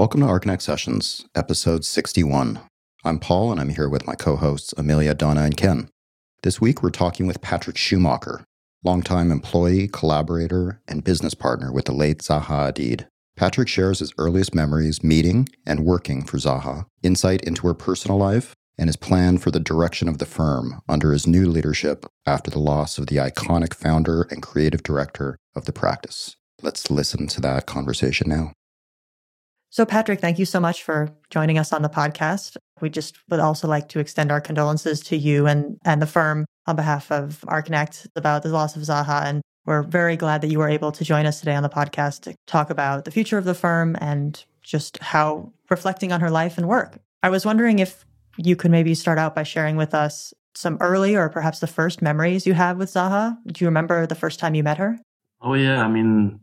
Welcome to Archinect Sessions, episode 61. I'm Paul, and I'm here with my co hosts, Amelia, Donna, and Ken. This week, we're talking with Patrik Schumacher, longtime employee, collaborator, and business partner with the late Zaha Hadid. Patrik shares his earliest memories meeting and working for Zaha, insight into her personal life, and his plan for the direction of the firm under his new leadership after the loss of the iconic founder and creative director of the practice. Let's listen to that conversation now. So, Patrik, thank you so much for joining us on the podcast. We just would also like to extend our condolences to you and, and the firm on behalf of Archinect about the loss of Zaha. And we're very glad that you were able to join us today on the podcast to talk about the future of the firm and just how reflecting on her life and work. I was wondering if you could maybe start out by sharing with us some early or perhaps the first memories you have with Zaha. Do you remember the first time you met her? Oh, yeah. I mean,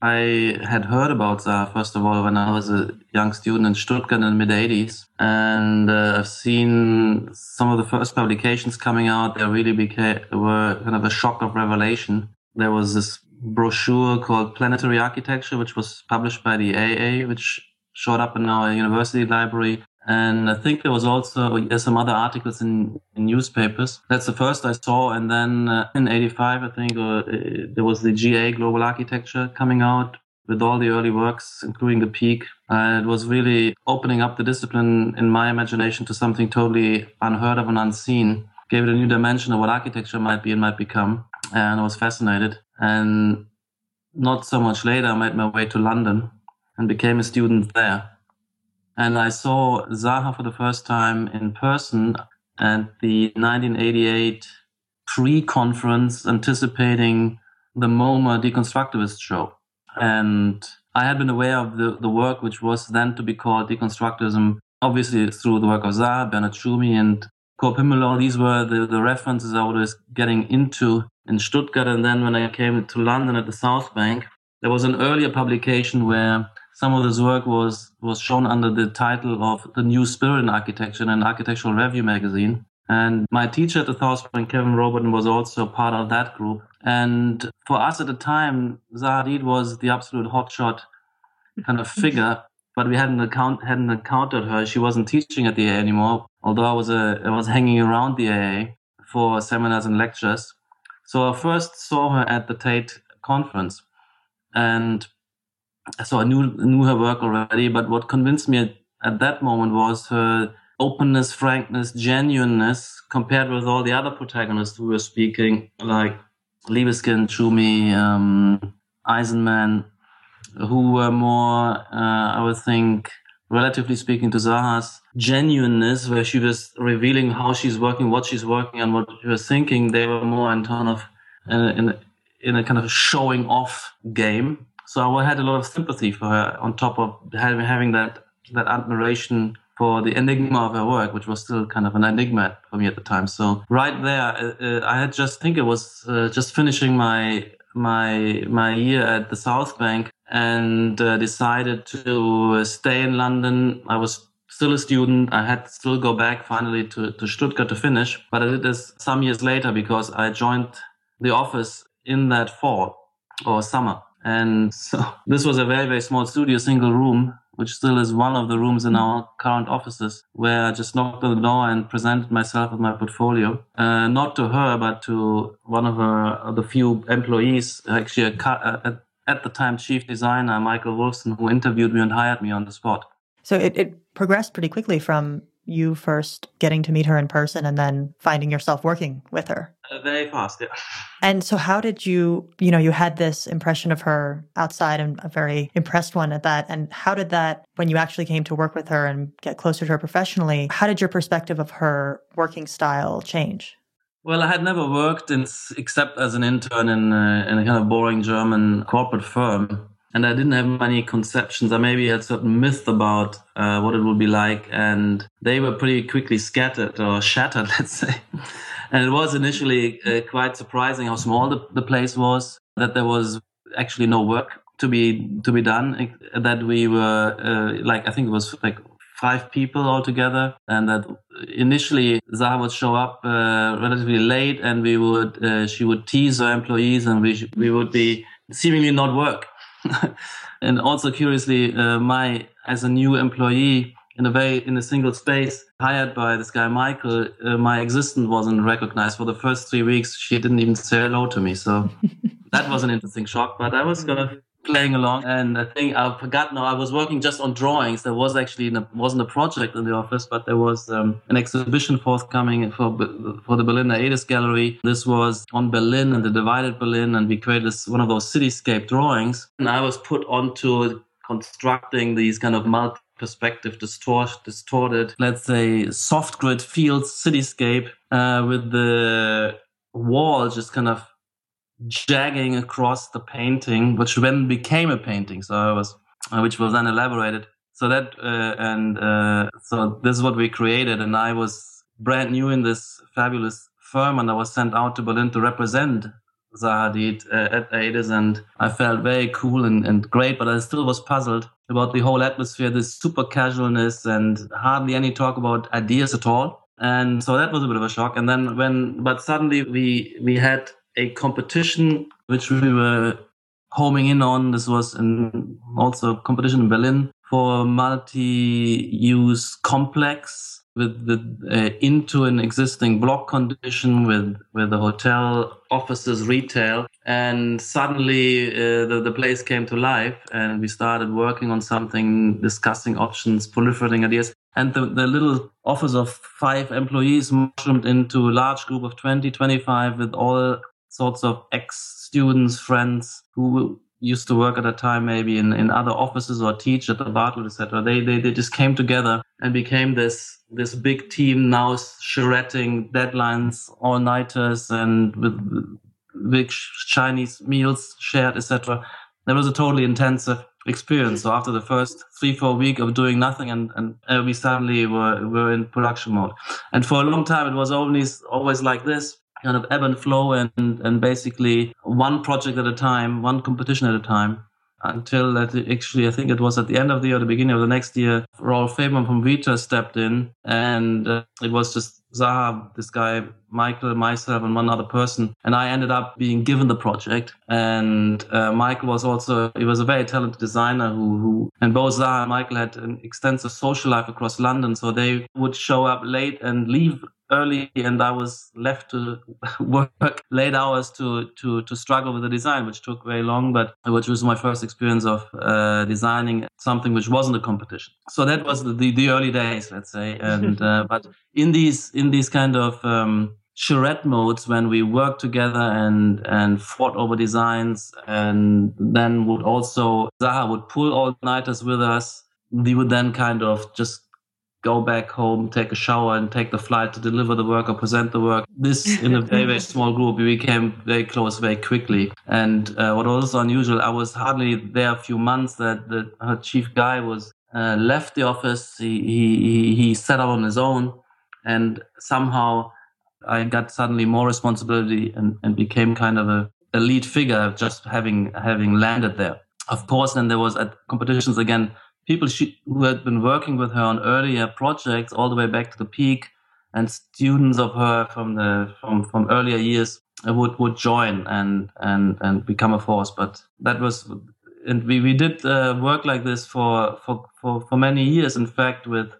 I had heard about Zaha first of all when I was a young student in Stuttgart in the mid 80s, and uh, I've seen some of the first publications coming out. They really became were kind of a shock of revelation. There was this brochure called Planetary Architecture, which was published by the AA, which showed up in our university library. And I think there was also some other articles in, in, newspapers. That's the first I saw. And then uh, in 85, I think, uh, there was the GA Global Architecture coming out with all the early works, including the peak. Uh, it was really opening up the discipline in my imagination to something totally unheard of and unseen. Gave it a new dimension of what architecture might be and might become. And I was fascinated. And not so much later, I made my way to London and became a student there and I saw Zaha for the first time in person at the 1988 pre-conference anticipating the MoMA Deconstructivist show. And I had been aware of the, the work which was then to be called deconstructivism, obviously through the work of Zaha, Bernard Tschumi, and Coop Himmelblau. These were the, the references I was getting into in Stuttgart. And then when I came to London at the South Bank, there was an earlier publication where some of this work was was shown under the title of the new spirit in architecture in an architectural review magazine and my teacher at the South Bank, Kevin Rhowbotham, was also part of that group. And for us at the time, Zaha was the absolute hotshot kind of figure, but we hadn't account hadn't encountered her. She wasn't teaching at the AA anymore, although I was a, I was hanging around the AA for seminars and lectures. So I first saw her at the Tate conference, and so I knew knew her work already. But what convinced me at, at that moment was her openness, frankness, genuineness compared with all the other protagonists who were speaking, like Libeskind, Tschumi, um, Eisenman, who were more, uh, I would think, relatively speaking to Zaha's genuineness, where she was revealing how she's working, what she's working on, what she was thinking. They were more in terms of in in a kind of showing off game so I had a lot of sympathy for her on top of having, that, that admiration for the enigma of her work, which was still kind of an enigma for me at the time. So right there, uh, uh I had just think it was uh, just finishing my my my year at the South Bank and uh, decided to stay in London. I was still a student. I had to still go back finally to, to Stuttgart to finish, but I did this some years later because I joined the office in that fall or summer. And so this was a very, very small studio, single room, which still is one of the rooms in our current offices, where I just knocked on the door and presented myself with my portfolio. Uh, not to her, but to one of her, the few employees, actually a, uh, at the time chief designer, Michael Wolfson, who interviewed me and hired me on the spot. So it, it progressed pretty quickly from you first getting to meet her in person and then finding yourself working with her? Uh, very fast, yeah. And so, how did you, you know, you had this impression of her outside and a very impressed one at that. And how did that, when you actually came to work with her and get closer to her professionally, how did your perspective of her working style change? Well, I had never worked in, except as an intern in a, in a kind of boring German corporate firm and I didn't have many conceptions. I maybe had certain myths about uh, what it would be like, and they were pretty quickly scattered or shattered, let's say. And it was initially uh, quite surprising how small the, the place was, that there was actually no work to be to be done. That we were uh, like I think it was like five people altogether, and that initially Zaha would show up uh, relatively late, and we would uh, she would tease her employees, and we we would be seemingly not work and also curiously, uh, my as a new employee in a way in a single space hired by this guy Michael, uh, my existence wasn't recognized for the first three weeks. She didn't even say hello to me, so that was an interesting shock. But I was kind of playing along, and I think I forgot now. I was working just on drawings. There was actually a, wasn't a project in the office, but there was um, an exhibition forthcoming for for the Berlin Aedes Gallery. This was on Berlin and the divided Berlin, and we created this, one of those cityscape drawings. And I was put onto constructing these kind of multi perspective distort, distorted, let's say, soft grid fields cityscape uh, with the wall just kind of jagging across the painting, which then became a painting. So I was, uh, which was then elaborated. So that uh, and uh, so this is what we created, and I was brand new in this fabulous firm, and I was sent out to Berlin to represent Zaha Hadid uh, at Aedes, and I felt very cool and, and great, but I still was puzzled about the whole atmosphere, this super casualness, and hardly any talk about ideas at all. And so that was a bit of a shock. And then when, but suddenly we we had a competition which we were homing in on. This was in also a competition in Berlin for multi-use complex with the uh, into an existing block condition with with the hotel offices retail and suddenly uh, the, the place came to life and we started working on something discussing options proliferating ideas and the, the little office of five employees mushroomed into a large group of 20 25 with all sorts of ex students friends who used to work at a time maybe in, in other offices or teach at the Bartlett, etc. They, they they just came together and became this this big team now charretting deadlines, all nighters, and with big Chinese meals shared, etc. That was a totally intensive experience. So after the first three four week of doing nothing, and and uh, we suddenly were were in production mode. And for a long time, it was always always like this kind of ebb and flow and and basically one project at a time, one competition at a time until actually I think it was at the end of the year, the beginning of the next year, Rolf Fehlbaum from Vitra stepped in, and uh, it was just Zaha, this guy, Michael, myself, and one other person, and I ended up being given the project. And uh, Michael was also he was a very talented designer who, who and both Zaha and Michael had an extensive social life across London, so they would show up late and leave early and I was left to work late hours to, to, to struggle with the design, which took very long, but which was my first experience of uh, designing something which wasn't a competition. So that was the, the, early days, let's say. And, uh, but in these, in these kind of, um, charrette modes when we worked together and and fought over designs and then would also Zaha would pull all nighters with us. We would then kind of just go back home, take a shower, and take the flight to deliver the work or present the work. This, in a very, very small group, we became very close very quickly. And uh, what was unusual, I was hardly there a few months that the, her chief guy was uh, left the office. He, he, he set out on his own. And somehow I got suddenly more responsibility and, and became kind of a, a lead figure just having having landed there. Of course, then there was at competitions again people she, who had been working with her on earlier projects all the way back to the peak and students of her from the from, from earlier years would would join and and and become a force but that was and we, we did uh, work like this for, for for for many years in fact with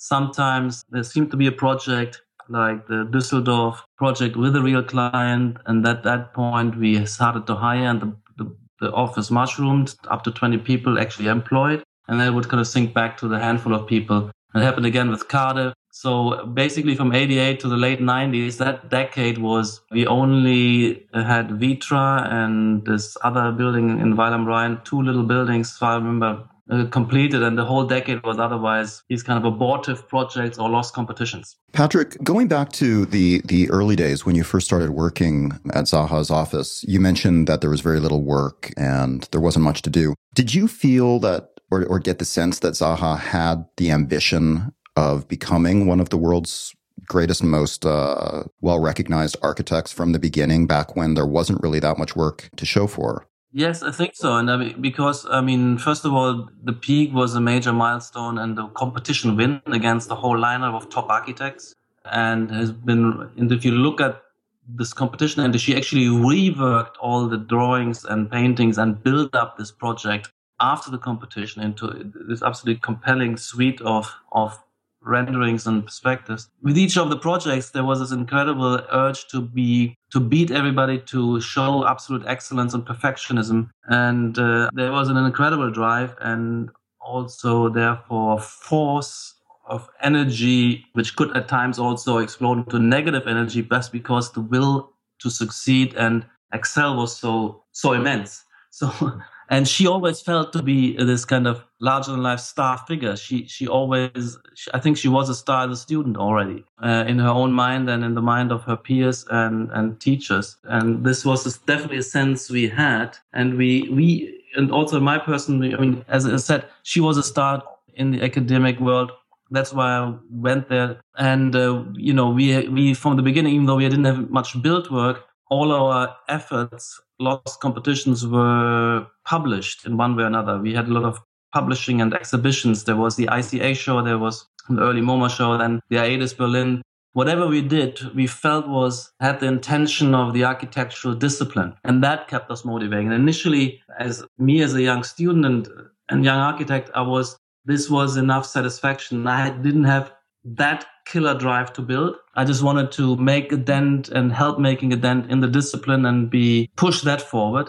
sometimes there seemed to be a project like the Düsseldorf project with a real client and at that point we started to hire and the, the, the office mushroomed up to 20 people actually employed and then it would kind of sink back to the handful of people. It happened again with Cardiff. So basically, from 88 to the late 90s, that decade was we only had Vitra and this other building in Weil am Rhein, two little buildings, if I remember, uh, completed, and the whole decade was otherwise these kind of abortive projects or lost competitions. Patrik, going back to the the early days when you first started working at Zaha's office, you mentioned that there was very little work and there wasn't much to do. Did you feel that or, or get the sense that Zaha had the ambition of becoming one of the world's greatest and most uh, well recognized architects from the beginning, back when there wasn't really that much work to show for? Yes, I think so. And I mean, because, I mean, first of all, the peak was a major milestone and the competition win against the whole lineup of top architects. And has been, and if you look at this competition and she actually reworked all the drawings and paintings and built up this project after the competition into this absolutely compelling suite of, of renderings and perspectives. With each of the projects, there was this incredible urge to be to beat everybody, to show absolute excellence and perfectionism, and uh, there was an incredible drive and also therefore force of energy, which could at times also explode into negative energy, just because the will to succeed and excel was so so immense. So, and she always felt to be this kind of larger than life star figure. She she always, she, I think, she was a star as a student already uh, in her own mind and in the mind of her peers and and teachers. And this was definitely a sense we had, and we we. And also, my person, I mean, as I said, she was a star in the academic world that's why I went there. And uh, you know, we we from the beginning, even though we didn't have much build work, all our efforts, lost competitions were published in one way or another. We had a lot of publishing and exhibitions. There was the ICA show, there was the early MoMA show, then the Aedes Berlin. Whatever we did, we felt was had the intention of the architectural discipline, and that kept us motivating. And initially, as me as a young student and and young architect, I was this was enough satisfaction. I didn't have that killer drive to build. I just wanted to make a dent and help making a dent in the discipline and be push that forward.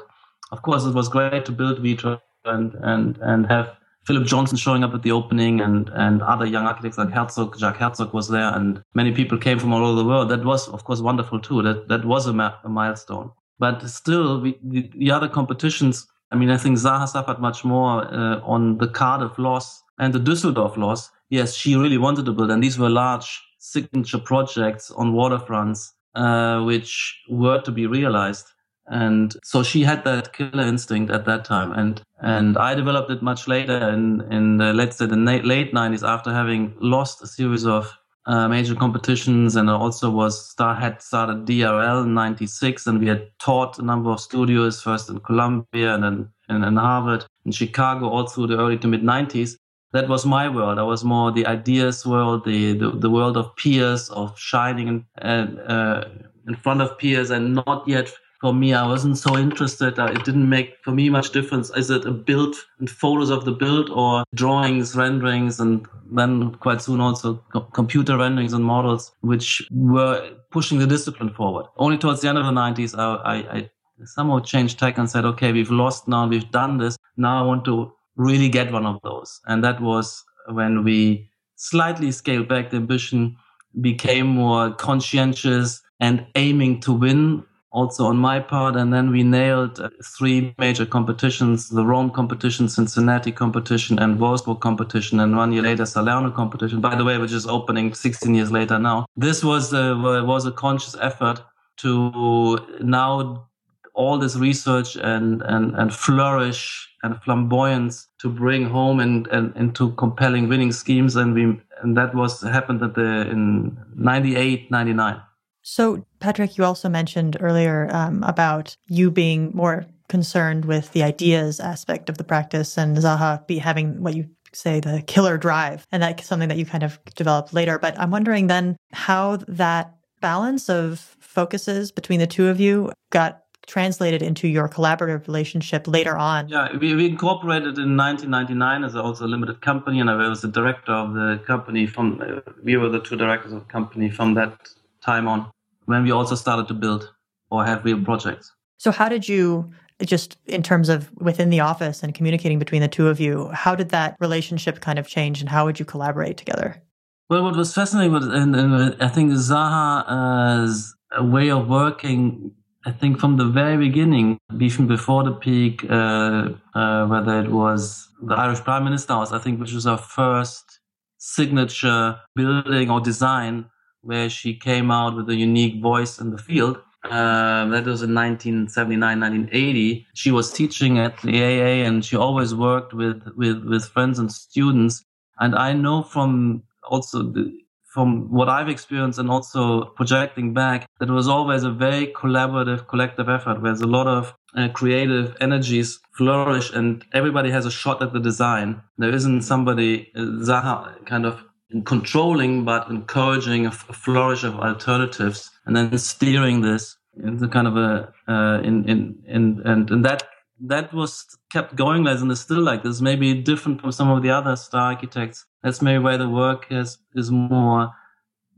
Of course, it was great to build Vitra and and and have Philip Johnson showing up at the opening and and other young architects like Herzog, Jacques Herzog was there, and many people came from all over the world. That was of course wonderful too. That that was a, ma- a milestone. But still, we, the, the other competitions I mean, I think Zaha suffered much more uh, on the Cardiff loss and the Düsseldorf loss. Yes, she really wanted to build, and these were large signature projects on waterfronts, uh, which were to be realized. And so she had that killer instinct at that time, and and I developed it much later in in the, let's say the late '90s after having lost a series of uh, major competitions. And also was star had started DRL in 96 and we had taught a number of studios first in Columbia and then in, Harvard in Chicago all through the early to mid 90s that was my world. I was more the ideas world the the, the world of peers of shining in, uh, in front of peers and not yet for me, I wasn't so interested. Uh, it didn't make for me much difference. Is it a build and photos of the build or drawings, renderings, and then quite soon also computer renderings and models, which were pushing the discipline forward. Only towards the end of the 90s, I, I, I somehow changed tack and said, okay, we've lost now, we've done this. Now I want to really get one of those. And that was when we slightly scaled back the ambition, became more conscientious and aiming to win also on my part. And then we nailed uh, three major competitions, the Rome competition, Cincinnati competition, and Wolfsburg competition. And one year later, Salerno competition, by the way, which is opening 16 years later now. This was a, was a conscious effort to now all this research and, and, and flourish and flamboyance to bring home and, and into compelling winning schemes. And we, and that was happened at the, in 98, 99. So, Patrik, you also mentioned earlier um, about you being more concerned with the ideas aspect of the practice and Zaha be having what you say the killer drive. And that's something that you kind of developed later. But I'm wondering then how that balance of focuses between the two of you got translated into your collaborative relationship later on? Yeah, we, we incorporated in 1999 as also a limited company, and I was the director of the company from. We were the two directors of the company from that time on when we also started to build or have real projects. So, how did you, just in terms of within the office and communicating between the two of you, how did that relationship kind of change and how would you collaborate together? Well, what was fascinating was, and, and I think Zaha's way of working, I think from the very beginning, even before the peak, uh, uh, whether it was the Irish Prime Minister House, I think, which was our first signature building or design where she came out with a unique voice in the field. Uh, that was in 1979, 1980. She was teaching at the AA and she always worked with, with, with friends and students. And I know from also the, from what I've experienced and also projecting back, that it was always a very collaborative, collective effort where there's a lot of uh, creative energies flourish and everybody has a shot at the design. There isn't somebody, uh, Zaha kind of in controlling, but encouraging a, f- a flourish of alternatives, and then steering this into kind of a uh, in in in and and that that was kept going as and is still like this. Maybe different from some of the other star architects. That's maybe why the work is is more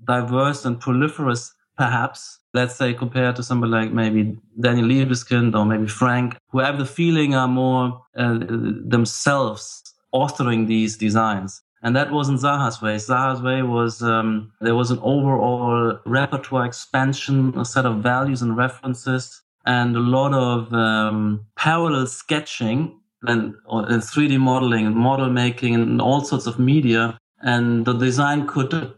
diverse and proliferous, perhaps. Let's say compared to somebody like maybe Daniel Libeskind or maybe Frank, who have the feeling are more uh, themselves authoring these designs. And that wasn't Zaha's way. Zaha's way was um, there was an overall repertoire expansion, a set of values and references, and a lot of um, parallel sketching and, and 3D modeling and model making and all sorts of media. And the design could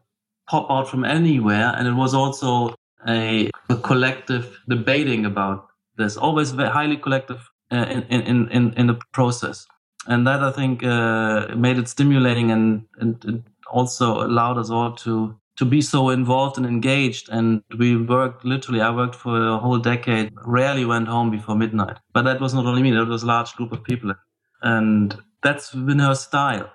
pop out from anywhere. And it was also a, a collective debating about this, always highly collective uh, in, in, in, in the process and that I think uh, made it stimulating and, and it also allowed us all to to be so involved and engaged. And we worked literally. I worked for a whole decade. Rarely went home before midnight. But that was not only me. That was a large group of people, and that's been her style.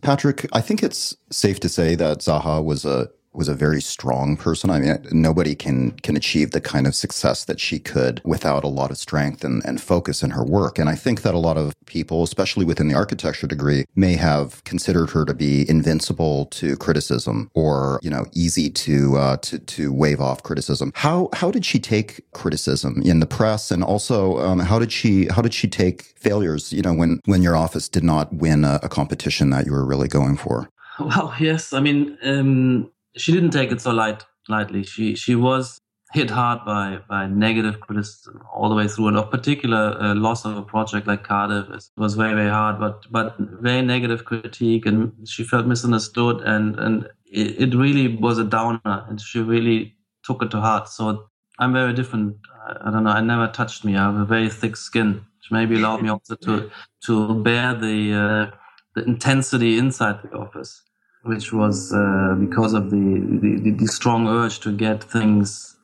Patrik, I think it's safe to say that Zaha was a was a very strong person. I mean, nobody can can achieve the kind of success that she could without a lot of strength and, and focus in her work. And I think that a lot of people, especially within the architecture degree, may have considered her to be invincible to criticism or you know easy to uh, to to wave off criticism. How how did she take criticism in the press, and also um, how did she how did she take failures? You know, when when your office did not win a, a competition that you were really going for. Well, yes. I mean, um, she didn't take it so light lightly. She she was hit hard by by negative criticism all the way through, and of particular uh, loss of a project like Cardiff was very very hard, but but very negative critique, and she felt misunderstood, and and it, it really was a downer, and she really took it to heart. So I'm very different. I, I don't know. I never touched me. I have a very thick skin, which maybe allowed me also to to bear the uh, the intensity inside the office which was uh, because of the, the, the strong urge to get things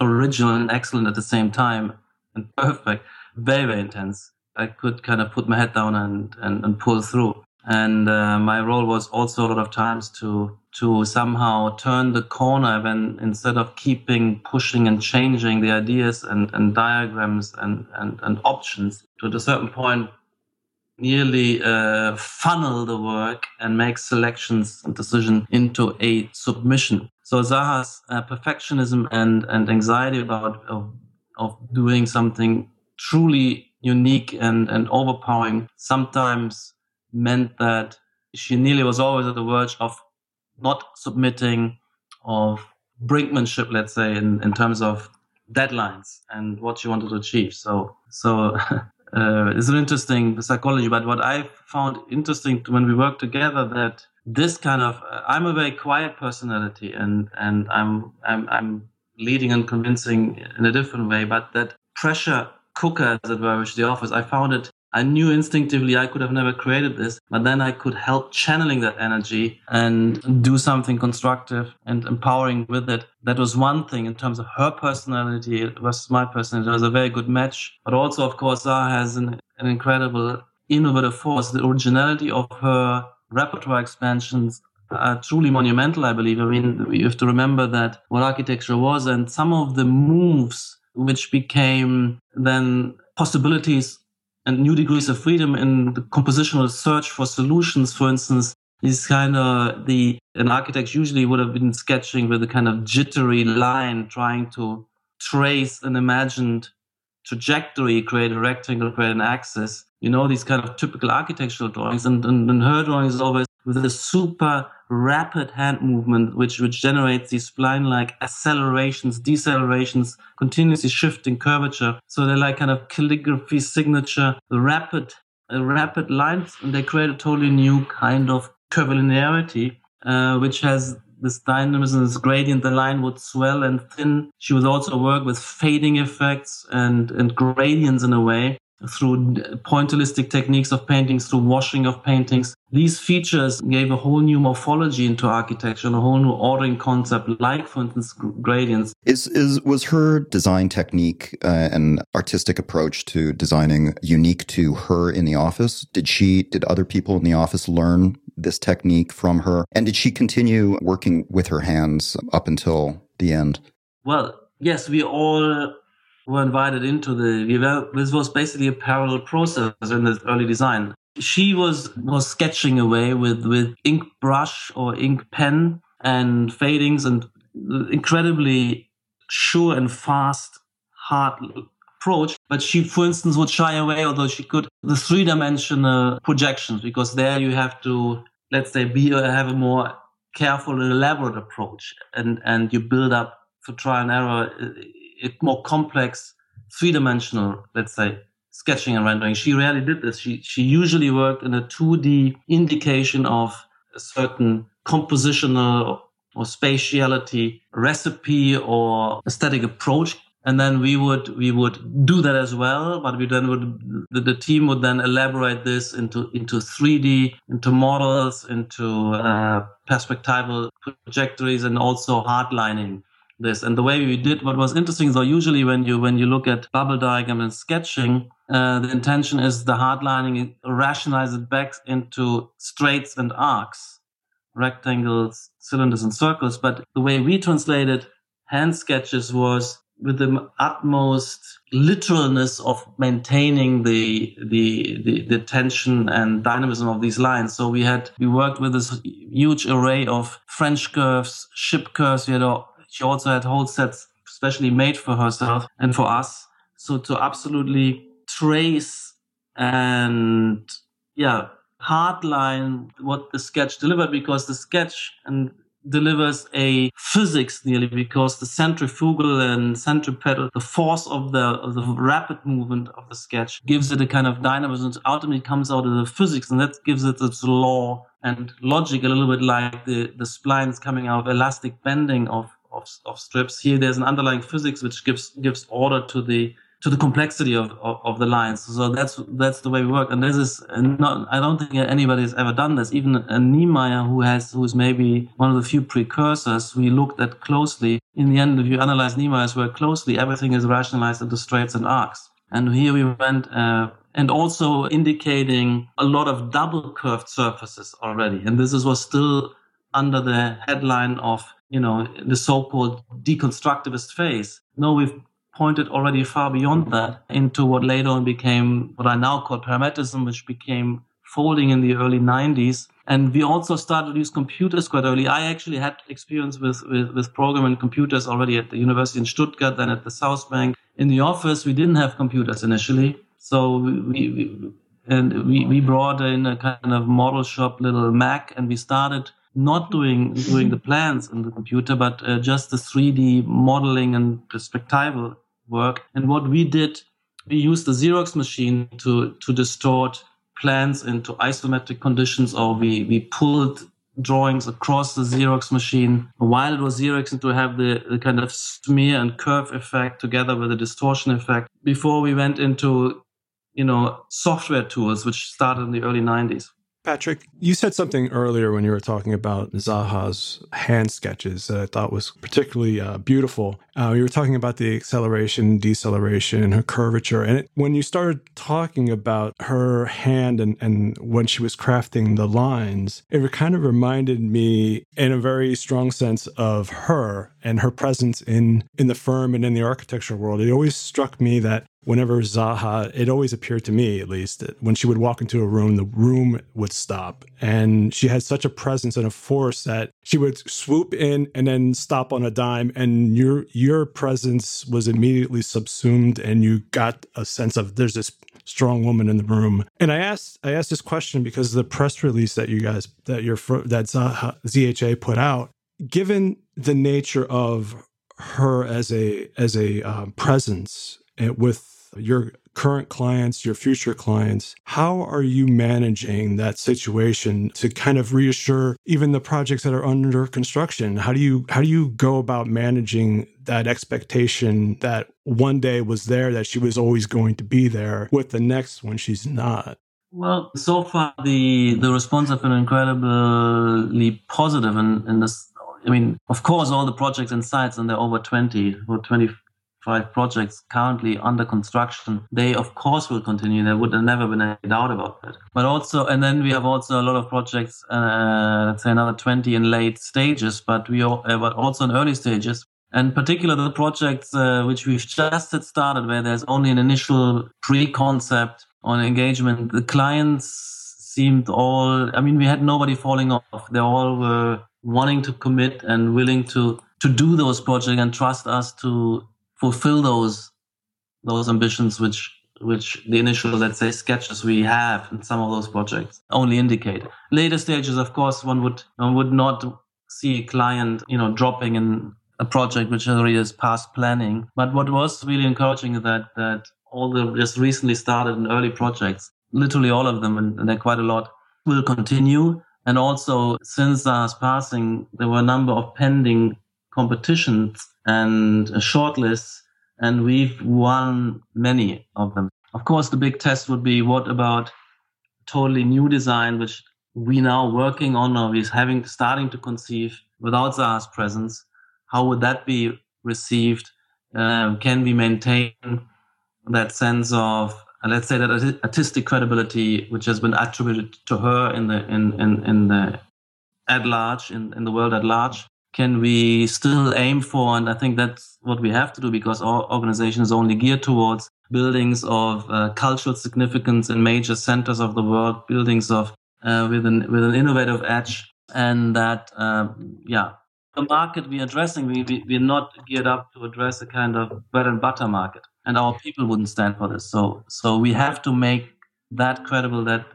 original and excellent at the same time and perfect, very very intense. I could kind of put my head down and and, and pull through. And uh, my role was also a lot of times to to somehow turn the corner when instead of keeping pushing and changing the ideas and, and diagrams and, and, and options to a certain point nearly uh, funnel the work and make selections and decision into a submission. So Zaha's uh, perfectionism and, and anxiety about of, of doing something truly unique and, and overpowering sometimes meant that she nearly was always at the verge of not submitting of brinkmanship, let's say, in, in terms of deadlines and what she wanted to achieve. So, so uh, is an interesting psychology. But what I found interesting when we work together that this kind of uh, I'm a very quiet personality and and I'm I'm I'm leading and convincing in a different way. But that pressure cooker, as it were, which the office, I found it I knew instinctively I could have never created this, but then I could help channeling that energy and do something constructive and empowering with it. That was one thing in terms of her personality versus my personality. It was a very good match. But also, of course, Zaha has an, an incredible innovative force. The originality of her repertoire expansions are truly monumental, I believe. I mean, you have to remember that what architecture was and some of the moves which became then possibilities and new degrees of freedom in the compositional search for solutions, for instance, is kind of the an architect usually would have been sketching with a kind of jittery line, trying to trace an imagined trajectory, create a rectangle, create an axis. You know, these kind of typical architectural drawings. And, and, and her drawing is always with a super rapid hand movement, which, which generates these spline-like accelerations, decelerations, continuously shifting curvature. So they're like kind of calligraphy signature, rapid, uh, rapid lines, and they create a totally new kind of curvilinearity, uh, which has this dynamism, this gradient, the line would swell and thin. She would also work with fading effects and, and gradients in a way through pointillistic techniques of paintings, through washing of paintings. These features gave a whole new morphology into architecture and a whole new ordering concept, like, for instance, gradients. Is is was her design technique uh, and artistic approach to designing unique to her in the office? Did she? Did other people in the office learn this technique from her? And did she continue working with her hands up until the end? Well, yes, we all were invited into the, this was basically a parallel process in the early design. She was, was sketching away with, with ink brush or ink pen and fadings and incredibly sure and fast, hard approach. But she, for instance, would shy away, although she could, the three dimensional projections, because there you have to, let's say, be, uh, have a more careful and elaborate approach and, and you build up for trial and error uh, a more complex three dimensional, let's say, sketching and rendering. She rarely did this. She, she usually worked in a 2D indication of a certain compositional or spatiality recipe or aesthetic approach and then we would we would do that as well but we then would the, the team would then elaborate this into into 3d into models into uh, perspectival trajectories and also hardlining this and the way we did what was interesting though usually when you when you look at bubble diagram and sketching uh, the intention is the hardlining rationalize it back into straights and arcs rectangles cylinders and circles but the way we translated hand sketches was with the utmost literalness of maintaining the, the, the the tension and dynamism of these lines. So we had we worked with this huge array of French curves, ship curves. We had a, she also had whole sets specially made for herself and for us. So to absolutely trace and yeah hardline what the sketch delivered because the sketch and delivers a physics nearly because the centrifugal and centripetal, the force of the of the rapid movement of the sketch gives it a kind of dynamism. It Ultimately, comes out of the physics, and that gives it its law and logic, a little bit like the the splines coming out of elastic bending of of, of strips. Here, there's an underlying physics which gives gives order to the to the complexity of, of, of, the lines. So that's that's the way we work. And this is not. I don't think anybody has ever done this. Even a Niemeyer, who has who is maybe one of the few precursors we looked at closely. In the end, if you analyze Niemeyer's work closely, everything is rationalized into straights and arcs. And here we went. Uh, and also indicating a lot of double curved surfaces already. And this is, was still under the headline of, you know, the so-called deconstructivist phase. No, we've pointed already far beyond that into what later on became what I now call parametricism, which became folding in the early 90s. And we also started to use computers quite early. I actually had experience with, with, with programming computers already at the university in Stuttgart, then at the South Bank. In the office, we didn't have computers initially. So we, we and we, we brought in a kind of model shop little Mac and we started not doing doing the plans in the computer, but uh, just the 3D modeling and perspectival work. And what we did, we used the Xerox machine to to distort plans into isometric conditions, or we we pulled drawings across the Xerox machine while it was Xeroxing to have the, the kind of smear and curve effect together with the distortion effect before we went into you know software tools which started in the early 90s Patrik, you said something earlier when you were talking about Zaha's hand sketches that I thought was particularly uh, beautiful. Uh, you were talking about the acceleration, deceleration, and her curvature. And it, when you started talking about her hand and, and when she was crafting the lines, it kind of reminded me, in a very strong sense, of her and her presence in in the firm and in the architecture world. It always struck me that whenever Zaha, it always appeared to me at least, that when she would walk into a room, the room would stop. And she had such a presence and a force that she would swoop in and then stop on a dime. And your your presence was immediately subsumed and you got a sense of there's this strong woman in the room. And I asked I asked this question because the press release that you guys that your that Zaha, ZHA put out, given the nature of her as a as a um, presence Uh, with your current clients, your future clients, how are you managing that situation to kind of reassure even the projects that are under construction? How do you how do you go about managing that expectation that one day was there that she was always going to be there with the next when she's not? Well, so far the the response has been incredibly positive in, in this I mean, of course, all the projects and sites, and they're over 20 or 20, five projects currently under construction, they of course will continue. There would have never been any doubt about that. But also, and then we have also a lot of projects, uh, let's say another 20 in late stages, but we are, uh, but also in early stages. And particularly the projects uh, which we've just started, where there's only an initial pre-concept on engagement. The clients seemed all, I mean, we had nobody falling off. They all were wanting to commit and willing to to do those projects and trust us to fulfill those those ambitions which which the initial let's say sketches we have in some of those projects only indicate. Later stages of course one would one would not see a client you know dropping in a project which already is past planning. But what was really encouraging is that that all the just recently started and early projects literally all of them and, they're quite a lot will continue. And also since Zaha's passing there were a number of pending competitions and shortlists, and we've won many of them. Of course, the big test would be what about totally new design, which we now working on or is having starting to conceive without Zaha's presence. How would that be received? Uh, can we maintain that sense of let's say that artistic credibility which has been attributed to her in the in in, in the at large in, in the world at large can we still aim for? And I think that's what we have to do because our organization is only geared towards buildings of uh, cultural significance in major centers of the world, buildings of uh, with an with an innovative edge, and that uh, yeah, the market we're addressing, we, we we're not geared up to address a kind of bread and butter market, and our people wouldn't stand for this. So so we have to make that credible that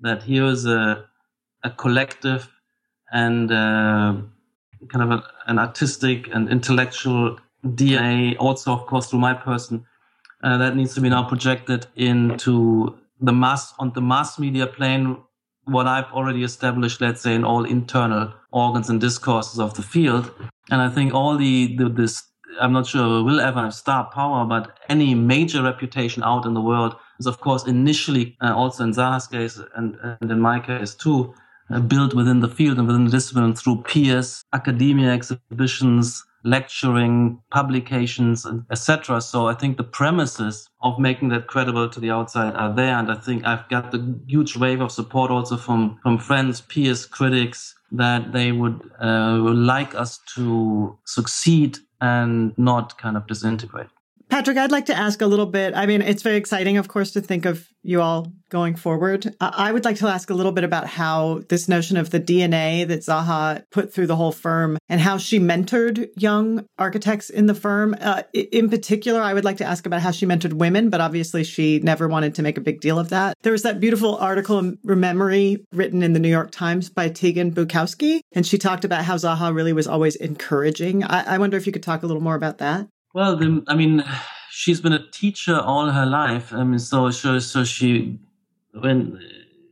that here is a a collective and uh, kind of a, an artistic and intellectual DNA, also of course through my person, uh, that needs to be now projected into the mass on the mass media plane. What I've already established, let's say, in all internal organs and discourses of the field, and I think all the, the this I'm not sure will ever have star power, but any major reputation out in the world is, of course, initially uh, also in Zaha's case and, and in my case too, built within the field and within the discipline through peers, academia exhibitions, lecturing, publications, etc. So I think the premises of making that credible to the outside are there, and I think I've got the huge wave of support also from from friends, peers, critics that they would uh, like us to succeed and not kind of disintegrate. Patrik, I'd like to ask a little bit. I mean, it's very exciting, of course, to think of you all going forward. I would like to ask a little bit about how this notion of the DNA that Zaha put through the whole firm and how she mentored young architects in the firm. Uh, in particular, I would like to ask about how she mentored women, but obviously she never wanted to make a big deal of that. There was that beautiful article in Memory written in the New York Times by Tegan Bukowski, and she talked about how Zaha really was always encouraging. I, I wonder if you could talk a little more about that. Well, the, I mean, she's been a teacher all her life. I mean, so so so she when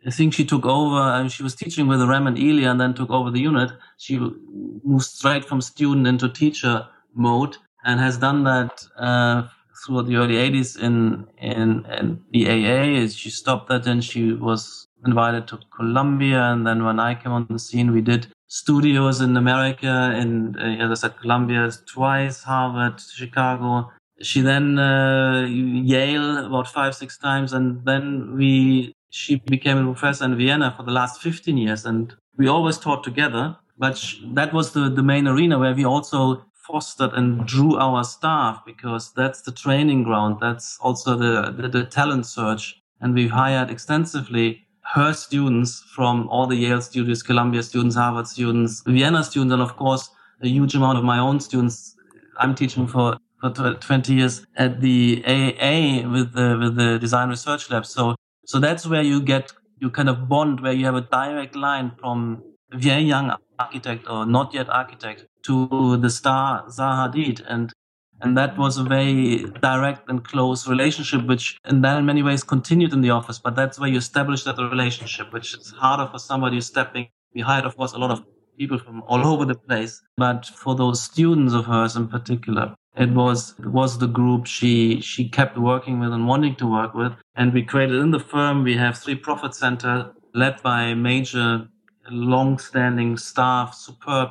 I think she took over. I mean, she was teaching with Rem and Elia, and then took over the unit. She moved straight from student into teacher mode, and has done that uh, through the early '80s in in, in the AA. She stopped that, and she was invited to Columbia, and then when I came on the scene, we did studios in America, in uh, as I said, Columbia twice, Harvard, Chicago. She then uh, Yale about five, six times, and then we she became a professor in Vienna for the last 15 years, and we always taught together. But that was the, the main arena where we also fostered and drew our staff because that's the training ground. That's also the, the, the talent search. And we've hired extensively her students from all the Yale students, Columbia students, Harvard students, Vienna students, and of course, a huge amount of my own students. I'm teaching for, for 20 years at the AA with the, with the design research lab. So, so that's where you get, you kind of bond where you have a direct line from very young architect or not yet architect to the star Zaha Hadid. And and that was a very direct and close relationship, which and then in many ways continued in the office. But that's where you establish that relationship, which is harder for somebody stepping. We hired, of course, a lot of people from all over the place. But for those students of hers in particular, it was it was the group she she kept working with and wanting to work with. And we created in the firm, we have three profit center led by major long-standing staff, superb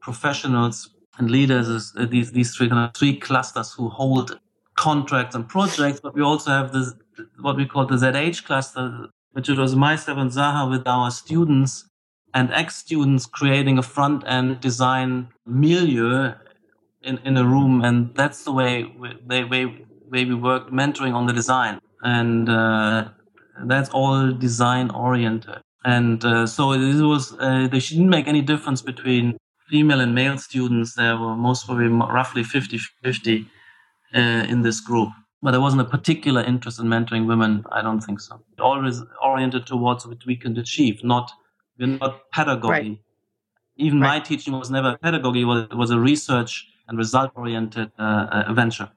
professionals and leaders is uh, these these three kind of three clusters who hold contracts and projects. But we also have this what we call the ZH cluster, which was myself and Zaha with our students and ex-students creating a front-end design milieu in, in a room, and that's the way we, way way we worked mentoring on the design, and uh, that's all design oriented. And uh, so this was uh, they didn't make any difference between female and male students. There were most probably roughly 50-50 uh, in this group. But there wasn't a particular interest in mentoring women. I don't think so. Always oriented towards what we can achieve, not we're not pedagogy. Right. Even right. my teaching was never pedagogy; it was a research and result oriented uh, uh, venture.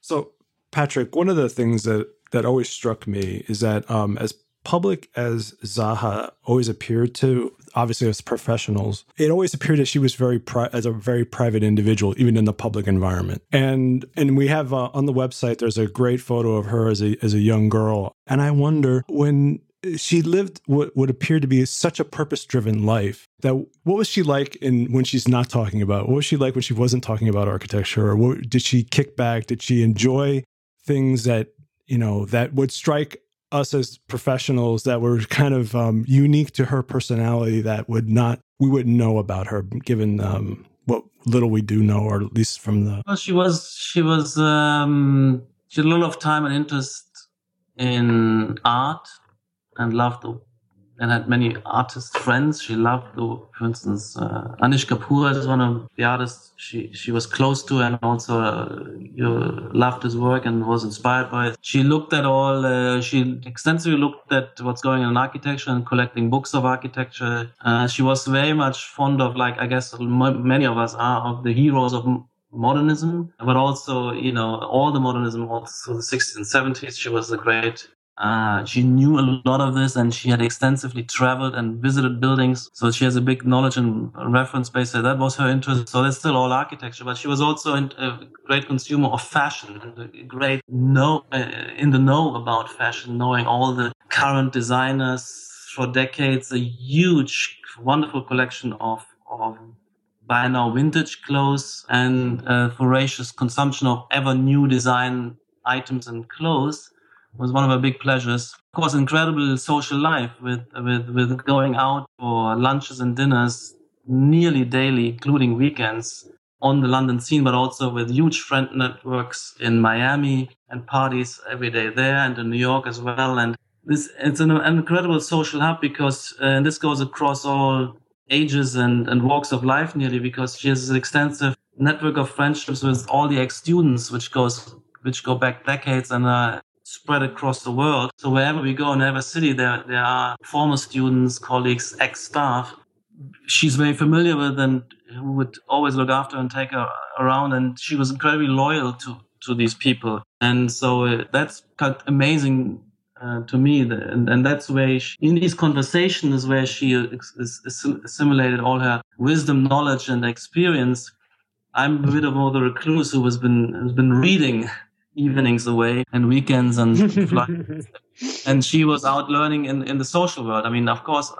So, Patrik, one of the things that that always struck me is that um, as public as Zaha always appeared to, obviously as professionals, it always appeared that she was very pri- as a very private individual, even in the public environment. And and we have uh, on the website there's a great photo of her as a as a young girl, and I wonder when she lived what would appear to be such a purpose driven life that what was she like in when she's not talking about what was she like when she wasn't talking about architecture? Or what, did she kick back? Did she enjoy things that you know that would strike us as professionals that were kind of um, unique to her personality that would not we wouldn't know about her given um, what little we do know or at least from the well she was she was um, she had a lot of time and interest in art and loved and had many artist friends. She loved, for instance, uh, Anish Kapoor is one of the artists she, she was close to and also uh, loved his work and was inspired by it. She looked at all, uh, she extensively looked at what's going on in architecture and collecting books of architecture. Uh, she was very much fond of, like, I guess many of us are, of the heroes of modernism, but also, you know, all the modernism, also the 60s and 70s. She was a great uh, she knew a lot of this and she had extensively traveled and visited buildings. So she has a big knowledge and reference base. So that was her interest. So that's still all architecture, but she was also a great consumer of fashion and a great know, uh, in the know about fashion, knowing all the current designers for decades, a huge, wonderful collection of, of by now vintage clothes and uh, voracious consumption of ever new design items and clothes was one of our big pleasures. Of course, incredible social life with, with, with going out for lunches and dinners nearly daily, including weekends on the London scene, but also with huge friend networks in Miami and parties every day there and in New York as well. And this, it's an, an incredible social hub because uh, this goes across all ages and, and walks of life nearly because she has an extensive network of friendships with all the ex-students, which goes, which go back decades and uh, spread across the world. So wherever we go in every city, there, there are former students, colleagues, ex-staff. She's very familiar with and who would always look after and take her around. And she was incredibly loyal to, to these people. And so uh, that's amazing uh, to me. And, and that's where she, in these conversations where she is assimilated all her wisdom, knowledge, and experience. I'm a bit of more the recluse who has been has been reading evenings away and weekends and and she was out learning in, in the social world. I mean, of course,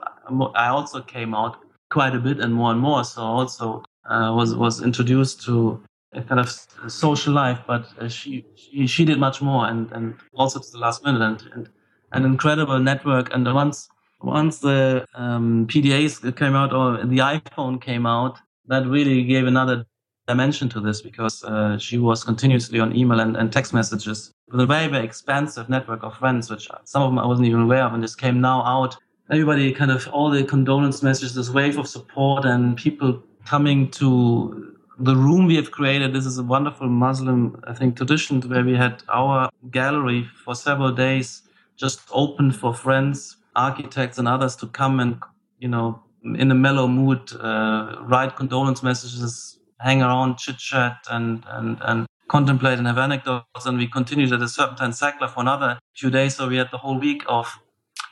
I also came out quite a bit and more and more. So also uh, was was introduced to a kind of social life, but uh, she, she she did much more and and also to the last minute and, and an incredible network. And once once the um, PDAs came out or the iPhone came out, that really gave another dimension to this because uh, she was continuously on email and, and, text messages with a very, very expansive network of friends, which some of them I wasn't even aware of. And this came now out. Everybody kind of, all the condolence messages, this wave of support and people coming to the room we have created. This is a wonderful Muslim, I think, tradition where we had our gallery for several days just open for friends, architects, and others to come and, you know, in a mellow mood, uh, write condolence messages hang around, chit chat, and and and contemplate and have anecdotes. And we continued at a Serpentine Sackler for another few days. So we had the whole week of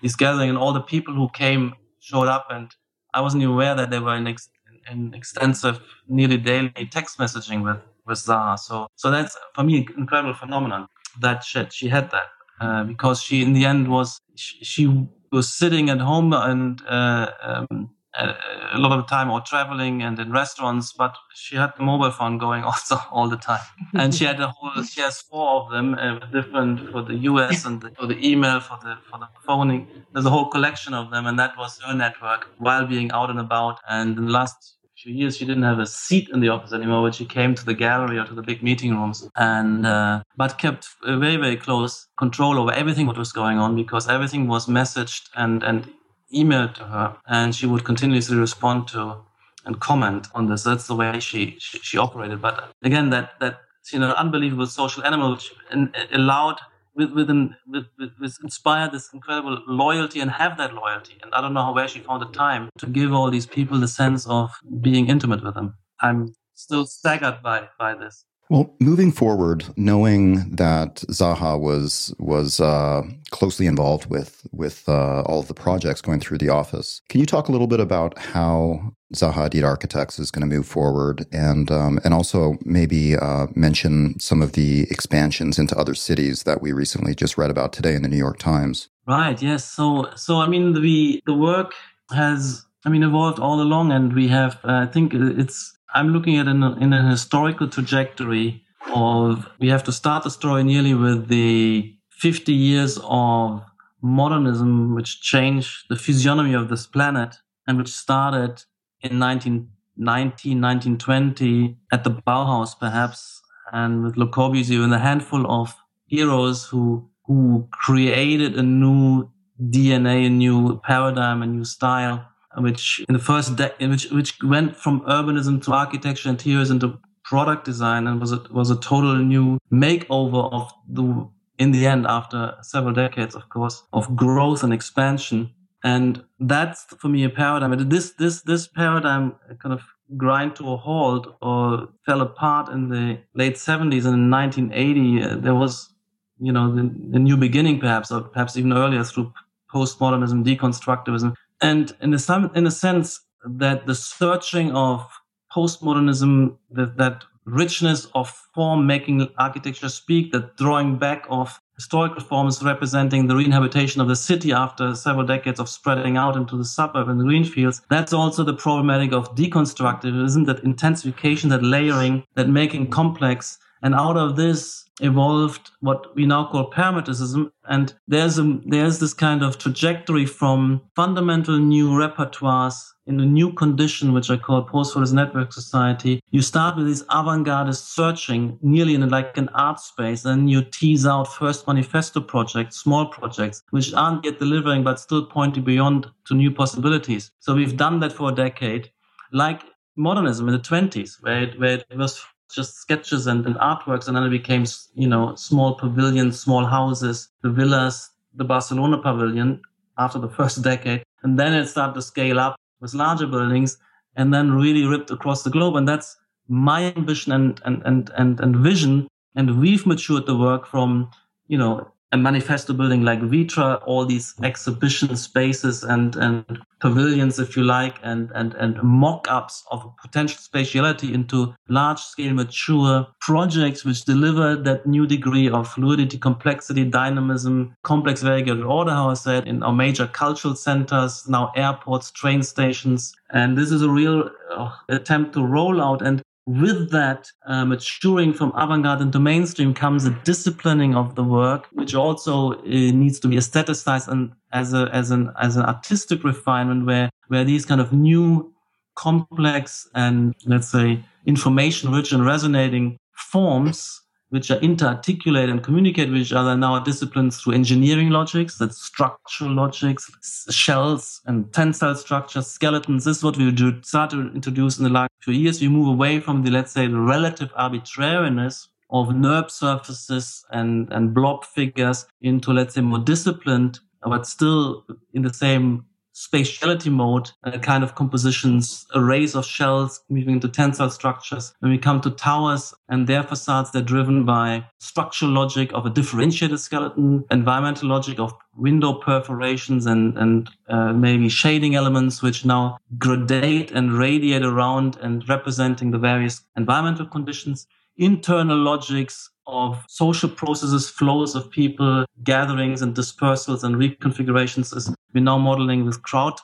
this gathering, and all the people who came showed up. And I wasn't even aware that they were in, ex- in extensive, nearly daily text messaging with with Zaha. So so that's for me an incredible phenomenon. That shit, she had that uh, because she in the end was she, she was sitting at home and uh, um, a lot of time or traveling and in restaurants, but she had the mobile phone going also all the time. And she had a whole, she has four of them, uh, different for the US and the, for the email, for the, for the phoning. There's a whole collection of them. And that was her network while being out and about. And in the last few years, she didn't have a seat in the office anymore, but she came to the gallery or to the big meeting rooms and, uh, but kept very, very close control over everything what was going on because everything was messaged and, and emailed to her and she would continuously respond to and comment on this. That's the way she, she, she operated. But again, that, that, you know, unbelievable social animal, which allowed with, with, with, with, inspired this incredible loyalty and have that loyalty. And I don't know where she found the time to give all these people the sense of being intimate with them. I'm still staggered by, by this. Well, moving forward, knowing that Zaha was was uh, closely involved with with uh, all of the projects going through the office, can you talk a little bit about how Zaha Hadid Architects is going to move forward, and um, and also maybe uh, mention some of the expansions into other cities that we recently just read about today in the New York Times? Right. Yes. So so I mean the the work has I mean evolved all along, and we have uh, I think it's I'm looking at an, in a historical trajectory of we have to start the story nearly with the 50 years of modernism, which changed the physiognomy of this planet and which started in 1919, 1920 at the Bauhaus, perhaps, and with Le Corbusier and a handful of heroes who who created a new DNA, a new paradigm, a new style which in the first de- which which went from urbanism to architecture, interiors, into product design, and was a was a total new makeover of the in the end after several decades, of course, of growth and expansion. And that's for me a paradigm. This this this paradigm kind of grind to a halt or fell apart in the late 70s and in 1980 uh, there was you know the, the new beginning perhaps or perhaps even earlier through postmodernism deconstructivism and in a, in a sense that the searching of postmodernism, that, that richness of form making architecture speak, that drawing back of historical forms representing the reinhabitation of the city after several decades of spreading out into the suburb and the green fields. That's also the problematic of deconstructivism, that intensification, that layering, that making complex. And out of this, evolved what we now call parametricism. And there's a, there's this kind of trajectory from fundamental new repertoires in a new condition, which I call post network society. You start with this avant-garde searching nearly in like an art space. and you tease out first manifesto projects, small projects, which aren't yet delivering, but still pointing beyond to new possibilities. So we've done that for a decade. Like modernism in the 20s, where it, where it was just sketches and, and artworks. And then it became, you know, small pavilions, small houses, the villas, the Barcelona pavilion after the first decade. And then it started to scale up with larger buildings and then really ripped across the globe. And that's my ambition and, and, and, and, and vision. And we've matured the work from, you know, a manifesto building like Vitra, all these exhibition spaces and, and pavilions, if you like, and, and, and mock-ups of potential spatiality into large-scale mature projects which deliver that new degree of fluidity, complexity, dynamism, complex variegated order, how I said, in our major cultural centers, now airports, train stations. And this is a real uh, attempt to roll out and with that uh, maturing from avant-garde into mainstream comes a disciplining of the work, which also uh, needs to be aestheticized and as a as an as an artistic refinement, where where these kind of new, complex and let's say information rich and resonating forms which are interarticulate and communicate with each other now are disciplines through engineering logics, that's structural logics, shells and tensile structures, skeletons. This is what we do, start to introduce in the last few years. We move away from the, let's say, relative arbitrariness of NURB surfaces and, and blob figures into, let's say, more disciplined, but still in the same spatiality mode, uh, kind of compositions, arrays of shells moving into tensile structures. When we come to towers and their facades, they're driven by structural logic of a differentiated skeleton, environmental logic of window perforations and, and uh, maybe shading elements, which now gradate and radiate around and representing the various environmental conditions internal logics of social processes, flows of people, gatherings and dispersals and reconfigurations is we're now modeling with crowd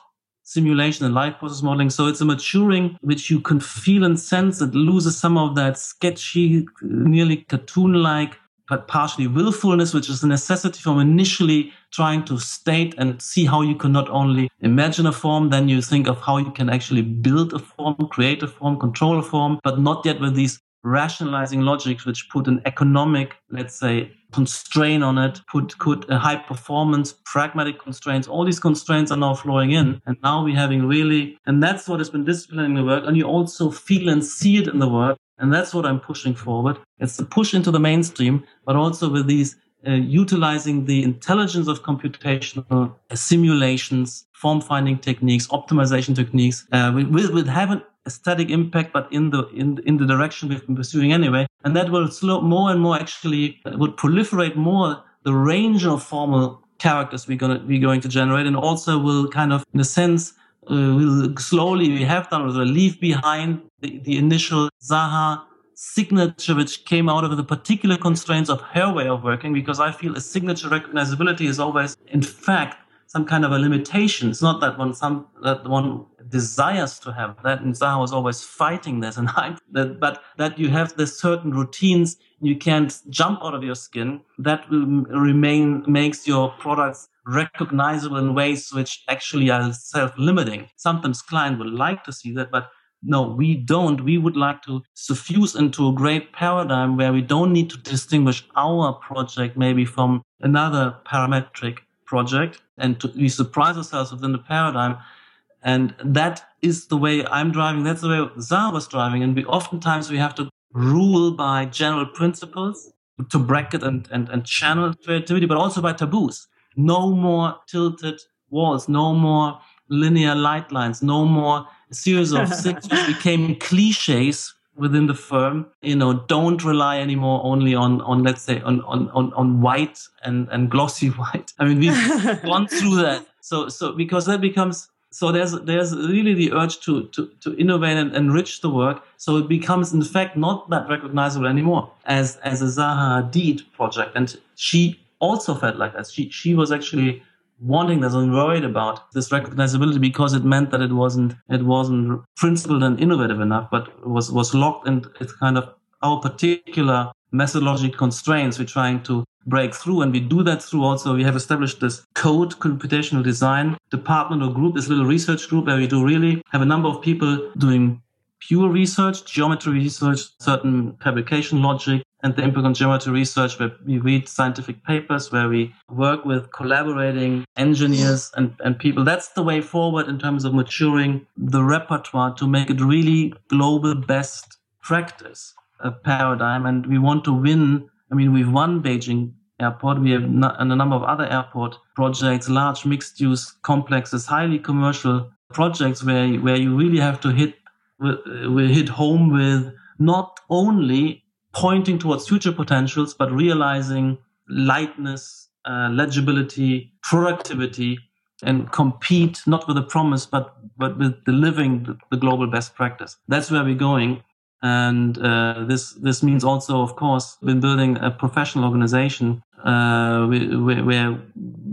simulation and live process modeling. So it's a maturing which you can feel and sense. It loses some of that sketchy, nearly cartoon-like, but partially willfulness, which is a necessity from initially trying to state and see how you can not only imagine a form, then you think of how you can actually build a form, create a form, control a form, but not yet with these rationalizing logics which put an economic, let's say, constraint on it, put put a high performance, pragmatic constraints. All these constraints are now flowing in. And now we're having really, and that's what has been disciplining the work. And you also feel and see it in the work. And that's what I'm pushing forward. It's the push into the mainstream, but also with these uh, utilizing the intelligence of computational uh, simulations, form finding techniques, optimization techniques, uh, will have an aesthetic impact, but in the in in the direction we've been pursuing anyway. And that will slow more and more actually uh, would proliferate more the range of formal characters we're gonna we're going to generate, and also will kind of in a sense uh, will slowly we have done will leave behind the, the initial Zaha signature which came out of the particular constraints of her way of working because I feel a signature recognizability is always in fact some kind of a limitation. It's not that one some that one desires to have that, and Zaha was always fighting this, and I that, but that you have this certain routines, you can't jump out of your skin. That will remain makes your products recognizable in ways which actually are self-limiting. Sometimes client would like to see that, but no, we don't. We would like to suffuse into a great paradigm where we don't need to distinguish our project maybe from another parametric project and to, we surprise ourselves within the paradigm. And that is the way I'm driving. That's the way Zaha was driving. And we oftentimes we have to rule by general principles to bracket and, and, and channel creativity, but also by taboos. No more tilted walls, no more linear light lines, no more series of six became cliches within the firm you know don't rely anymore only on on let's say on on on, on white and and glossy white i mean we've gone through that so so because that becomes so there's there's really the urge to to to innovate and enrich the work. So it becomes in fact not that recognizable anymore as as a zaha Hadid project. And she also felt like that. She she was actually wanting this and worried about this recognizability because it meant that it wasn't it wasn't principled and innovative enough, but was was locked in it's kind of our particular methodological constraints we're trying to break through and we do that through also we have established this code computational design department or group this little research group where we do really have a number of people doing pure research geometry research certain fabrication logic and the impact on geometry research where we read scientific papers, where we work with collaborating engineers and, and people. That's the way forward in terms of maturing the repertoire to make it really global best practice a paradigm. And we want to win. I mean, we've won Beijing airport. We have and a number of other airport projects, large mixed use complexes, highly commercial projects where, where you really have to hit, we hit home with not only pointing towards future potentials, but realizing lightness, uh, legibility, productivity, and compete not with a promise, but but with delivering the, the global best practice. That's where we're going. And uh, this this means also, of course, been building a professional organization uh, where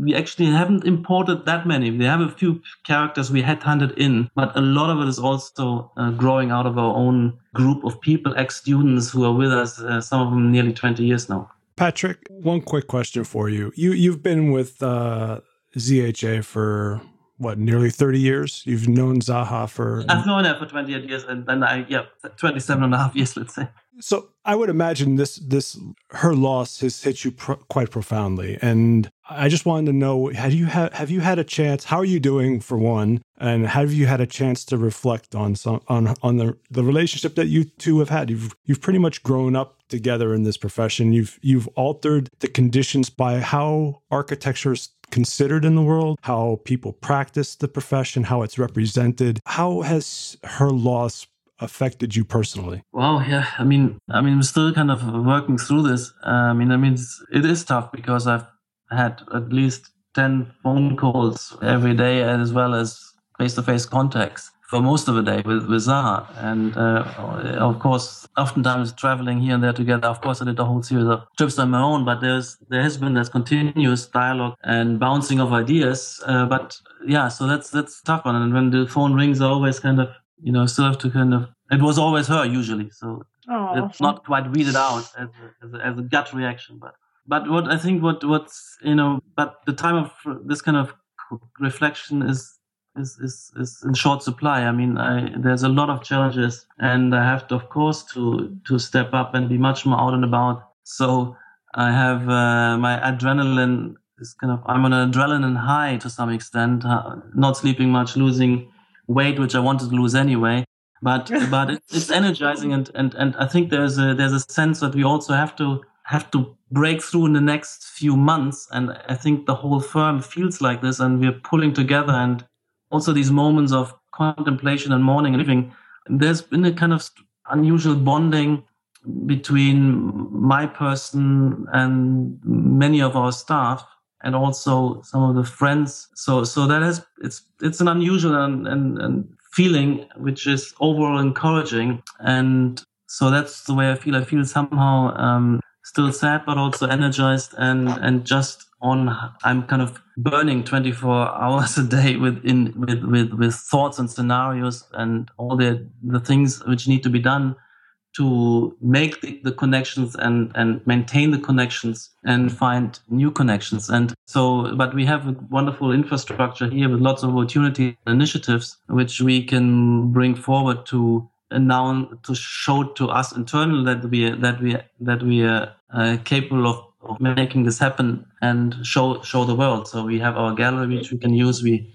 we actually haven't imported that many. We have a few characters we had hunted in, but a lot of it is also uh, growing out of our own group of people, ex students who are with us, uh, some of them nearly 20 years now. Patrik, one quick question for you. You you've been with uh, ZHA for what nearly 30 years? You've known zaha for i've known her for 28 years and then i yeah 27 and a half years let's say. So i would imagine this this her loss has hit you pro- quite profoundly and i just wanted to know have you had have you had a chance how are you doing for one and have you had a chance to reflect on some on on the the relationship that you two have had? You've you've pretty much grown up together in this profession. You've you've altered the conditions by how architecture's considered in the world, how people practice the profession, how it's represented. How has her loss affected you personally? Well, yeah, I mean, I mean, we're still kind of working through this. Uh, I mean, I mean, it is tough because I've had at least ten phone calls every day, as well as face-to-face contacts for most of the day with, with Zaha. And uh, of course, oftentimes traveling here and there together. Of course, I did a whole series of trips on my own, but there's there has been this continuous dialogue and bouncing of ideas. Uh, but yeah, so that's that's tough one. And when the phone rings, I always kind of you know still have to kind of. It was always her usually, so Aww. it's not quite weed it out as a, as a, as a gut reaction, but but what I think what what's you know, but the time of this kind of reflection is is, is, is in short supply. I mean, I, there's a lot of challenges, and I have to, of course, to to step up and be much more out and about. So I have uh, my adrenaline is kind of I'm on an adrenaline high to some extent. Uh, not sleeping much, losing weight, which I wanted to lose anyway. But but it, it's energizing, and, and and I think there's a there's a sense that we also have to have to break through in the next few months. And I think the whole firm feels like this, and we're pulling together and also these moments of contemplation and mourning and living, there's been a kind of unusual bonding between my person and many of our staff and also some of the friends. So so that has it's it's an unusual and, and, and feeling which is overall encouraging. And so that's the way i feel. I feel somehow um, still sad but also energized and and just on i'm kind of burning 24 hours a day with in with with with thoughts and scenarios and all the the things which need to be done to make the, the, connections and and maintain the connections and find new connections. And so but we have a wonderful infrastructure here with lots of opportunity initiatives which we can bring forward to now to show to us internally that we that we that we are uh, capable of of making this happen and show show the world. So we have our gallery which we can use. We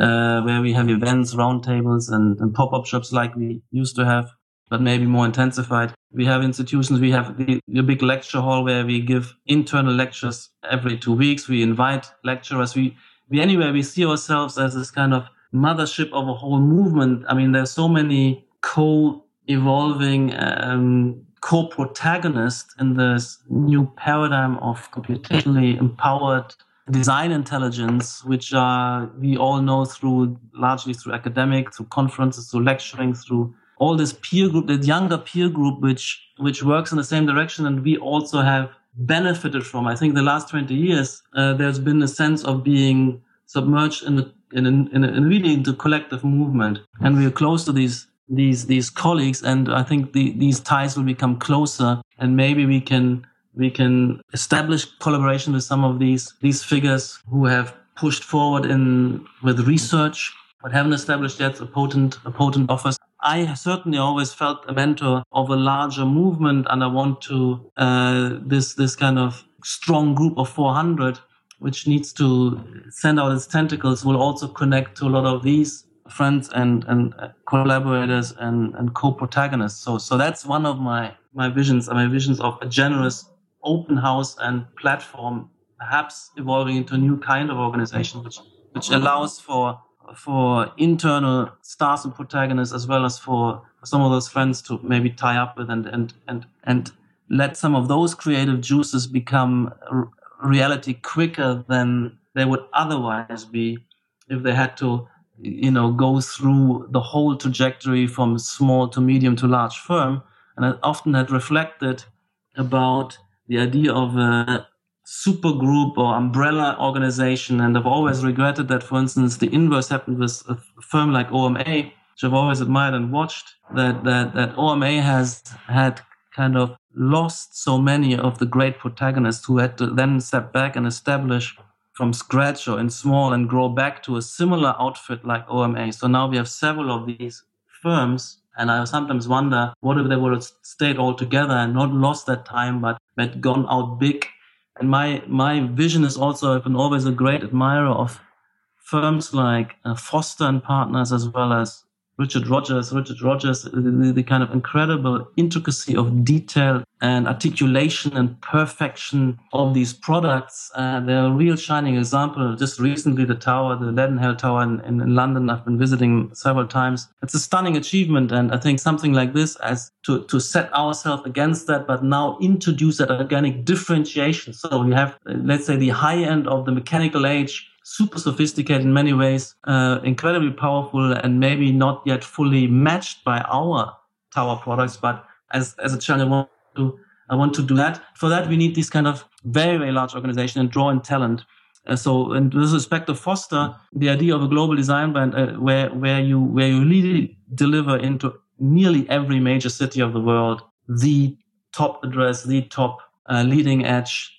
uh, where we have events, roundtables, and, and pop up shops like we used to have, but maybe more intensified. We have institutions. We have the, the big lecture hall where we give internal lectures every two weeks. We invite lecturers. We we anyway we see ourselves as this kind of mothership of a whole movement. I mean, there's so many co-evolving um, co-protagonist in this new paradigm of computationally empowered design intelligence, which uh, we all know through largely through academic, through conferences, through lecturing, through all this peer group, the younger peer group, which which works in the same direction, and we also have benefited from. I think the last twenty years, uh, there's been a sense of being submerged in the in, a, in, a, in really into collective movement, and we are close to these these these colleagues, and I think the, these ties will become closer, and maybe we can we can establish collaboration with some of these these figures who have pushed forward in with research but haven't established yet a potent a potent office. I certainly always felt a mentor of a larger movement, and I want to uh, this this kind of strong group of 400, which needs to send out its tentacles, will also connect to a lot of these friends and and uh, collaborators and and co-protagonists. So so that's one of my my visions. My visions of a generous open house and platform, perhaps evolving into a new kind of organization, which which allows for for internal stars and protagonists as well as for some of those friends to maybe tie up with and and and and let some of those creative juices become reality quicker than they would otherwise be if they had to you know go through the whole trajectory from small to medium to large firm. And i often had reflected about the idea of a super group or umbrella organization. And i've always regretted that for instance the inverse happened with a firm like oma which i've always admired and watched that that that oma has had kind of lost so many of the great protagonists who had to then step back and establish from scratch or in small and grow back to a similar outfit like OMA. So now we have several of these firms. And I sometimes wonder what if they would have stayed all together and not lost that time, but had gone out big. And my, my vision is also, I've been always a great admirer of firms like uh, Foster and Partners, as well as Richard Rogers, Richard Rogers, the, the, kind of incredible intricacy of detail and articulation and perfection of these products. Uh, they're a real shining example. Just recently, the tower, the Leadenhall Tower in, in, in, London, I've been visiting several times. It's a stunning achievement. And I think something like this as to, to set ourselves against that, but now introduce that organic differentiation. So we have, let's say, the high end of the mechanical age super sophisticated in many ways, uh, incredibly powerful, and maybe not yet fully matched by our tower products. But as as a channel, I want to I want to do that. For that, we need this kind of very very large organization and draw in talent. Uh, so, in with respect to foster the idea of a global design brand, uh, where where you where you really deliver into nearly every major city of the world the top address, the top uh, leading edge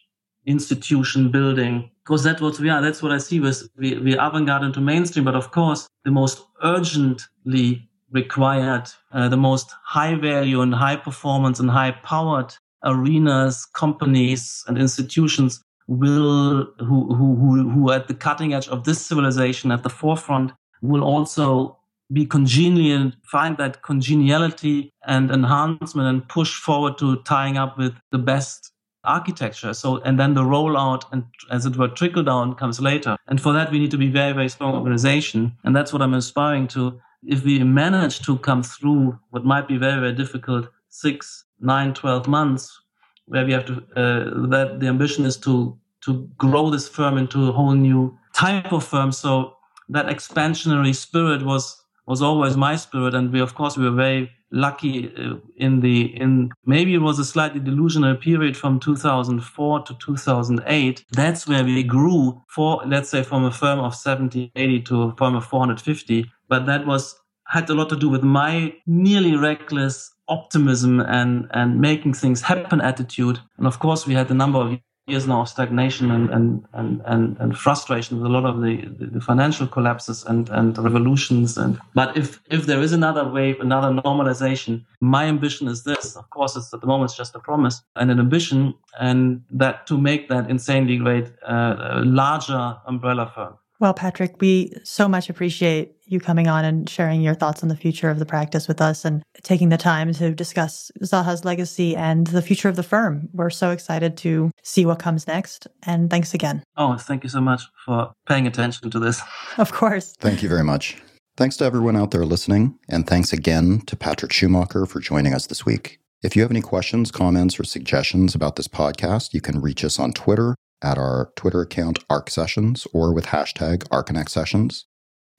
institution building because that's what we are. That's what I see with we, we avant-garde into mainstream. But of course, the most urgently required, uh, the most high value and high performance and high powered arenas, companies and institutions will who who who who are at the cutting edge of this civilization at the forefront will also be congenial, find that congeniality and enhancement and push forward to tying up with the best architecture. So, and then the rollout and as it were, trickle down comes later. And for that, we need to be very, very strong organization. And that's what I'm aspiring to. If we manage to come through what might be very, very difficult six, nine, 12 months, where we have to, uh, that the ambition is to, to grow this firm into a whole new type of firm. So that expansionary spirit was, was always my spirit. And we, of course, we were very lucky uh, in the in maybe it was a slightly delusional period from 2004 to 2008 that's where we grew for let's say from a firm of 70 80 to a firm of 450 but that was had a lot to do with my nearly reckless optimism and and making things happen attitude and of course we had a number of years now of stagnation and, and, and, and, and frustration with a lot of the, the financial collapses and, and revolutions. And but if if there is another wave, another normalization, my ambition is this. Of course, it's at the moment it's just a promise and an ambition, and that to make that insanely great, uh, larger umbrella firm. Well, Patrik, we so much appreciate you coming on and sharing your thoughts on the future of the practice with us and taking the time to discuss Zaha's legacy and the future of the firm. We're so excited to see what comes next. And thanks again. Oh, thank you so much for paying attention to this. Of course. Thank you very much. Thanks to everyone out there listening. And thanks again to Patrik Schumacher for joining us this week. If you have any questions, comments, or suggestions about this podcast, you can reach us on Twitter at our Twitter account, ARC Sessions, or with hashtag Archinect Sessions.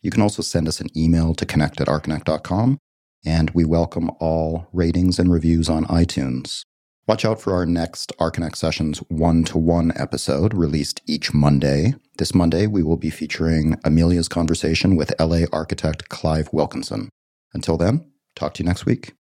You can also send us an email to connect at archinect.com, and we welcome all ratings and reviews on iTunes. Watch out for our next Archinect Sessions one to one episode released each Monday. This Monday, we will be featuring Amelia's conversation with LA architect Clive Wilkinson. Until then, talk to you next week.